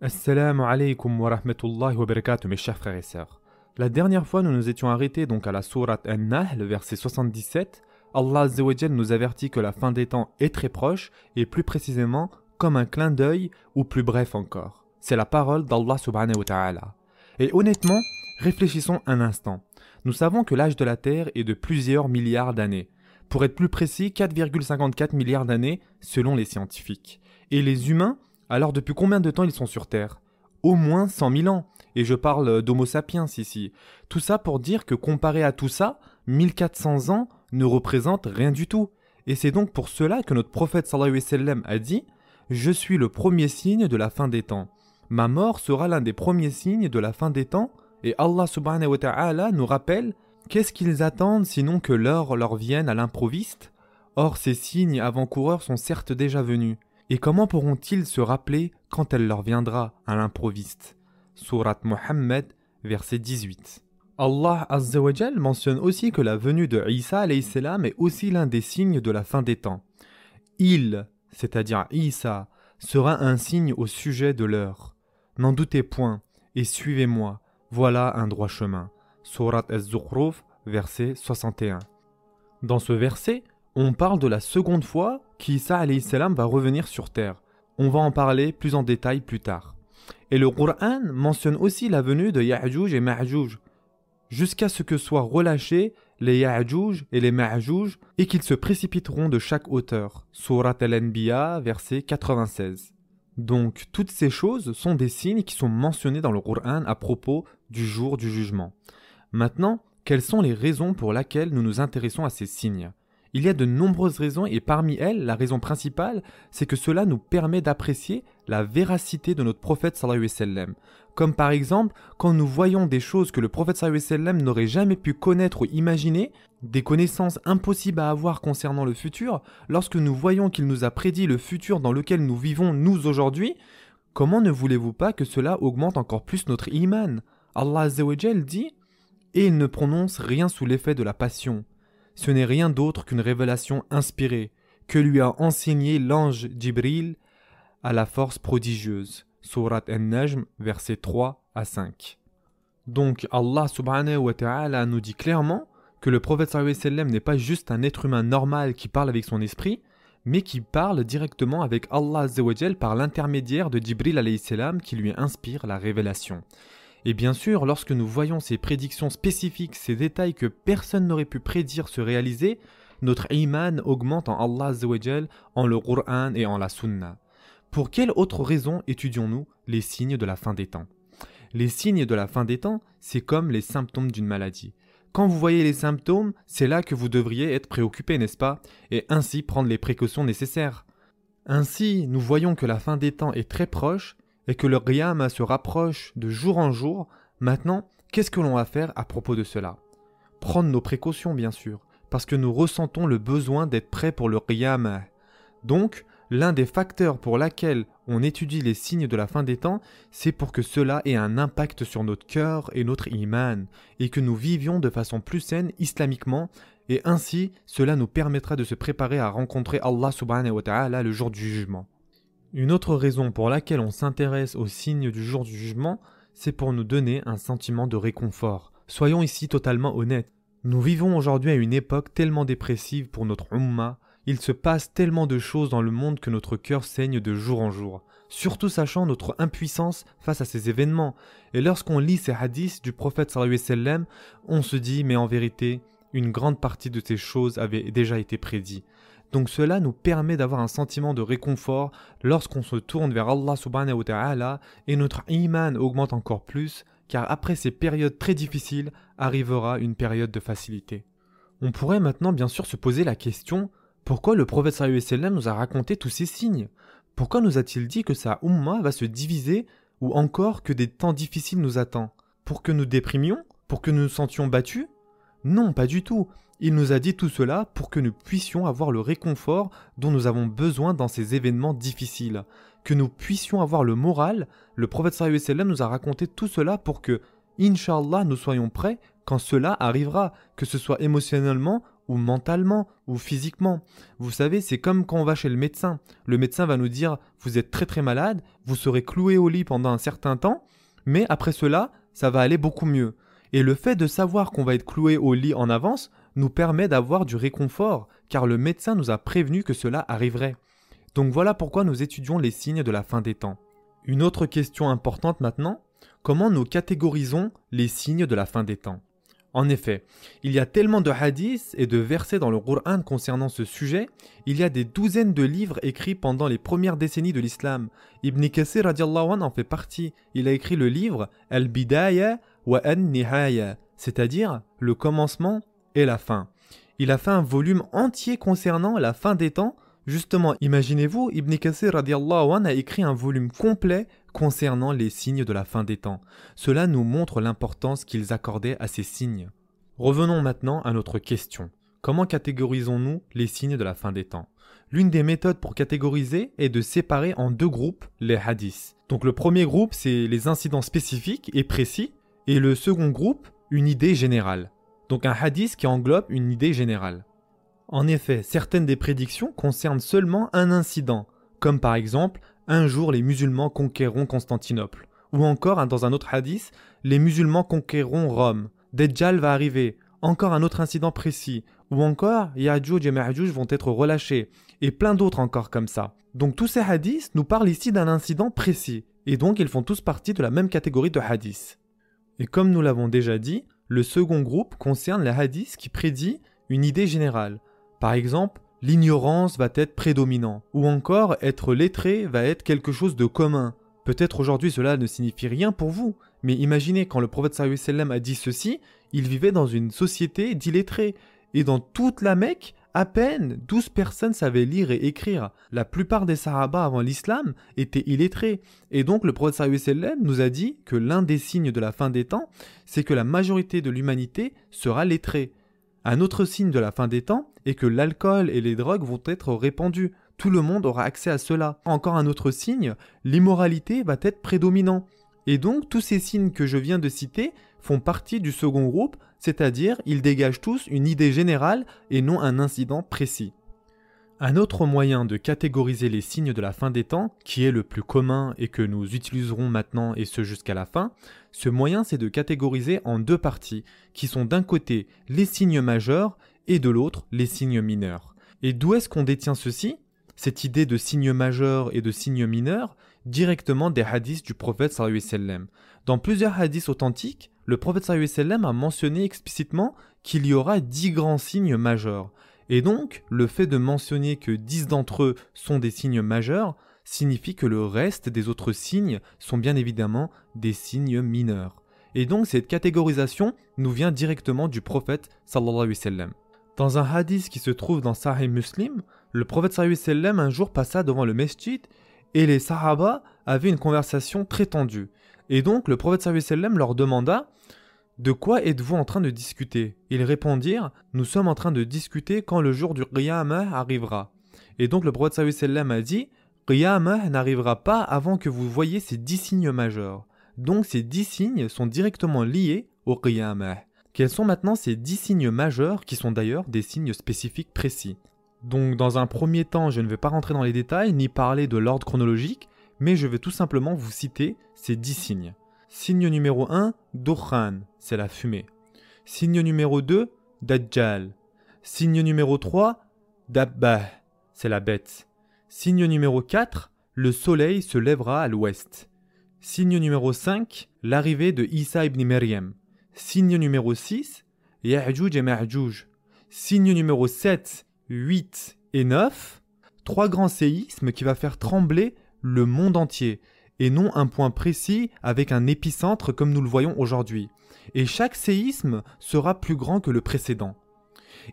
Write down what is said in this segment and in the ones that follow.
Assalamu alaikum wa rahmatullahi wa barakatuh mes chers frères et sœurs. La dernière fois nous nous étions arrêtés donc à la sourate An-Nahl verset 77. Allah Azzawajal nous avertit que la fin des temps est très proche et plus précisément comme un clin d'œil ou plus bref encore. C'est la parole d'Allah subhanahu wa ta'ala. Et honnêtement, réfléchissons un instant. Nous savons que l'âge de la Terre est de plusieurs milliards d'années. Pour être plus précis, 4,54 milliards d'années selon les scientifiques. Et les humains, alors depuis combien de temps ils sont sur Terre? Au moins 100 000 ans. Et je parle d'Homo sapiens ici. Tout ça pour dire que comparé à tout ça, 1400 ans ne représentent rien du tout. Et c'est donc pour cela que notre prophète sallallahu a dit Je suis le premier signe de la fin des temps. Ma mort sera l'un des premiers signes de la fin des temps. Et Allah subhanahu wa ta'ala nous rappelle Qu'est-ce qu'ils attendent sinon que l'heure leur vienne à l'improviste? Or ces signes avant-coureurs sont certes déjà venus. Et comment pourront-ils se rappeler quand elle leur viendra à l'improviste? Surat Muhammad, verset 18. Allah Azzawajal mentionne aussi que la venue de Isa salam est aussi l'un des signes de la fin des temps. Il, c'est-à-dire Isa, sera un signe au sujet de l'heure. N'en doutez point, et suivez-moi, voilà un droit chemin. Surat Az-Zukhruf, verset 61. Dans ce verset, on parle de la seconde fois qu'Isa salam va revenir sur terre. On va en parler plus en détail plus tard. Et le Qur'an mentionne aussi la venue de Ya'juj et Ma'juj, jusqu'à ce que soient relâchés les Ya'juj et les Ma'juj et qu'ils se précipiteront de chaque hauteur. Surat al-Anbiya, verset 96. Donc, toutes ces choses sont des signes qui sont mentionnés dans le Qur'an à propos du jour du jugement. Maintenant, quelles sont les raisons pour lesquelles nous nous intéressons à ces signes? Il y a de nombreuses raisons et parmi elles, la raison principale, c'est que cela nous permet d'apprécier la véracité de notre prophète sallallahu alayhi wa sallam. Comme par exemple, quand nous voyons des choses que le prophète sallallahu alayhi wa sallam n'aurait jamais pu connaître ou imaginer, des connaissances impossibles à avoir concernant le futur, lorsque nous voyons qu'il nous a prédit le futur dans lequel nous vivons nous aujourd'hui, comment ne voulez-vous pas que cela augmente encore plus notre iman? Allah dit et il ne prononce rien sous l'effet de la passion. Ce n'est rien d'autre qu'une révélation inspirée que lui a enseigné l'ange Djibril à la force prodigieuse. Surat An-Najm, versets 3 à 5. Donc Allah subhanahu wa ta'ala nous dit clairement que le prophète n'est pas juste un être humain normal qui parle avec son esprit, mais qui parle directement avec Allah par l'intermédiaire de Djibril salam qui lui inspire la révélation. Et bien sûr, lorsque nous voyons ces prédictions spécifiques, ces détails que personne n'aurait pu prédire se réaliser, notre iman augmente en Allah en le Qur'an et en la Sunna. Pour quelle autre raison étudions-nous les signes de la fin des temps? Les signes de la fin des temps, c'est comme les symptômes d'une maladie. Quand vous voyez les symptômes, c'est là que vous devriez être préoccupé, n'est-ce pas? Et ainsi prendre les précautions nécessaires. Ainsi, nous voyons que la fin des temps est très proche et que le Qiyam se rapproche de jour en jour, maintenant, qu'est-ce que l'on va faire à propos de cela? Prendre nos précautions, bien sûr, parce que nous ressentons le besoin d'être prêts pour le Qiyam. Donc, l'un des facteurs pour lesquels on étudie les signes de la fin des temps, c'est pour que cela ait un impact sur notre cœur et notre iman, et que nous vivions de façon plus saine islamiquement, et ainsi cela nous permettra de se préparer à rencontrer Allah subhanahu wa ta'ala le jour du jugement. Une autre raison pour laquelle on s'intéresse aux signes du jour du jugement, c'est pour nous donner un sentiment de réconfort. Soyons ici totalement honnêtes. Nous vivons aujourd'hui à une époque tellement dépressive pour notre Ummah, il se passe tellement de choses dans le monde que notre cœur saigne de jour en jour, surtout sachant notre impuissance face à ces événements. Et lorsqu'on lit ces hadiths du prophète sallam, on se dit mais en vérité, une grande partie de ces choses avaient déjà été prédites. Donc cela nous permet d'avoir un sentiment de réconfort lorsqu'on se tourne vers Allah subhanahu wa ta'ala et notre iman augmente encore plus car après ces périodes très difficiles arrivera une période de facilité. On pourrait maintenant bien sûr se poser la question pourquoi le prophète sallam nous a raconté tous ces signes? Pourquoi nous a-t-il dit que sa umma va se diviser ou encore que des temps difficiles nous attendent? Pour que nous déprimions? Pour que nous nous sentions battus? Non, pas du tout. Il nous a dit tout cela pour que nous puissions avoir le réconfort dont nous avons besoin dans ces événements difficiles, que nous puissions avoir le moral. Le prophète sallam nous a raconté tout cela pour que, inshallah, nous soyons prêts quand cela arrivera, que ce soit émotionnellement ou mentalement, ou physiquement. Vous savez, c'est comme quand on va chez le médecin. Le médecin va nous dire vous êtes très très malade, vous serez cloué au lit pendant un certain temps, mais après cela, ça va aller beaucoup mieux. Et le fait de savoir qu'on va être cloué au lit en avance nous permet d'avoir du réconfort, car le médecin nous a prévenu que cela arriverait. Donc voilà pourquoi nous étudions les signes de la fin des temps. Une autre question importante maintenant, comment nous catégorisons les signes de la fin des temps? En effet, il y a tellement de hadiths et de versets dans le Qur'an concernant ce sujet, il y a des douzaines de livres écrits pendant les premières décennies de l'islam. Ibn Kassir en fait partie. Il a écrit le livre Al-Bidaya wa An-Nihaya, c'est-à-dire le commencement et la fin. Il a fait un volume entier concernant la fin des temps. Justement, imaginez-vous, Ibn Kassir a écrit un volume complet concernant les signes de la fin des temps. Cela nous montre l'importance qu'ils accordaient à ces signes. Revenons maintenant à notre question. Comment catégorisons-nous les signes de la fin des temps? L'une des méthodes pour catégoriser est de séparer en deux groupes les hadiths. Donc le premier groupe, c'est les incidents spécifiques et précis, et le second groupe, une idée générale. Donc un hadith qui englobe une idée générale. En effet, certaines des prédictions concernent seulement un incident, comme par exemple un jour les musulmans conquéreront Constantinople. Ou encore, dans un autre hadith, les musulmans conquéreront Rome. Dajjal va arriver. Encore un autre incident précis. Ou encore, Ya'juj et vont être relâchés. Et plein d'autres encore comme ça. Donc tous ces hadiths nous parlent ici d'un incident précis. Et donc ils font tous partie de la même catégorie de hadiths. Et comme nous l'avons déjà dit, le second groupe concerne les hadiths qui prédit une idée générale. Par exemple, l'ignorance va être prédominant, ou encore être lettré va être quelque chose de commun. Peut-être aujourd'hui cela ne signifie rien pour vous, mais imaginez quand le prophète a dit ceci, il vivait dans une société d'illettrés, et dans toute la Mecque, à peine 12 personnes savaient lire et écrire. La plupart des Sahaba avant l'islam étaient illettrés. Et donc le prophète nous a dit que l'un des signes de la fin des temps, c'est que la majorité de l'humanité sera lettrée. Un autre signe de la fin des temps est que l'alcool et les drogues vont être répandus. Tout le monde aura accès à cela. Encore un autre signe, l'immoralité va être prédominant. Et donc tous ces signes que je viens de citer font partie du second groupe, c'est-à-dire ils dégagent tous une idée générale et non un incident précis. Un autre moyen de catégoriser les signes de la fin des temps, qui est le plus commun et que nous utiliserons maintenant et ce jusqu'à la fin, ce moyen c'est de catégoriser en deux parties, qui sont d'un côté les signes majeurs et de l'autre les signes mineurs. Et d'où est-ce qu'on détient ceci? Cette idée de signes majeurs et de signes mineurs directement des hadiths du prophète sallam. Dans plusieurs hadiths authentiques, le prophète sallam a mentionné explicitement qu'il y aura dix grands signes majeurs. Et donc, le fait de mentionner que dix d'entre eux sont des signes majeurs signifie que le reste des autres signes sont bien évidemment des signes mineurs. Et donc cette catégorisation nous vient directement du prophète sallallahu alayhi sallam. Dans un hadith qui se trouve dans Sahih Muslim, le prophète sallallahu alayhi sallam un jour passa devant le mesjid et les sahaba avaient une conversation très tendue. Et donc le prophète leur demanda de quoi êtes-vous en train de discuter? Ils répondirent Nous sommes en train de discuter quand le jour du Qiyamah arrivera. Et donc le prophète a dit Qiyamah n'arrivera pas avant que vous voyez ces dix signes majeurs. Donc ces dix signes sont directement liés au Qiyamah. Quels sont maintenant ces dix signes majeurs qui sont d'ailleurs des signes spécifiques précis? Donc dans un premier temps, je ne vais pas rentrer dans les détails ni parler de l'ordre chronologique, mais je vais tout simplement vous citer ces dix signes. Signe numéro 1, Dukhan, c'est la fumée. Signe numéro 2, Dajjal. Signe numéro 3, Dabbah, c'est la bête. Signe numéro 4, le soleil se lèvera à l'ouest. Signe numéro 5, l'arrivée de Isa ibn Maryam. Signe numéro 6, Ya'juj et Ma'juj. Signe numéro 7, 8 et 9, trois grands séismes qui va faire trembler le monde entier et non un point précis avec un épicentre comme nous le voyons aujourd'hui. Et chaque séisme sera plus grand que le précédent.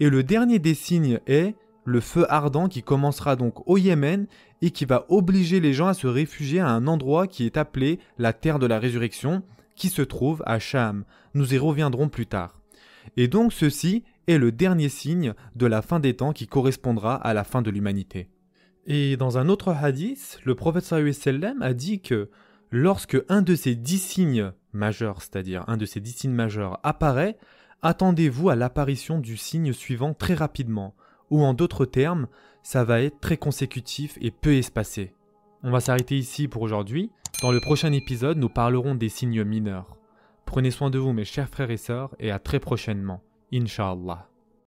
Et le dernier des signes est le feu ardent qui commencera donc au Yémen et qui va obliger les gens à se réfugier à un endroit qui est appelé la terre de la résurrection, qui se trouve à Sham. Nous y reviendrons plus tard. Et donc ceci est le dernier signe de la fin des temps qui correspondra à la fin de l'humanité. Et dans un autre hadith, le prophète sallam a dit que lorsque un de ces dix signes majeurs, c'est-à-dire un de ces dix signes majeurs apparaît, attendez-vous à l'apparition du signe suivant très rapidement, ou en d'autres termes, ça va être très consécutif et peu espacé. On va s'arrêter ici pour aujourd'hui. Dans le prochain épisode, nous parlerons des signes mineurs. Prenez soin de vous mes chers frères et sœurs et à très prochainement. İnşallah.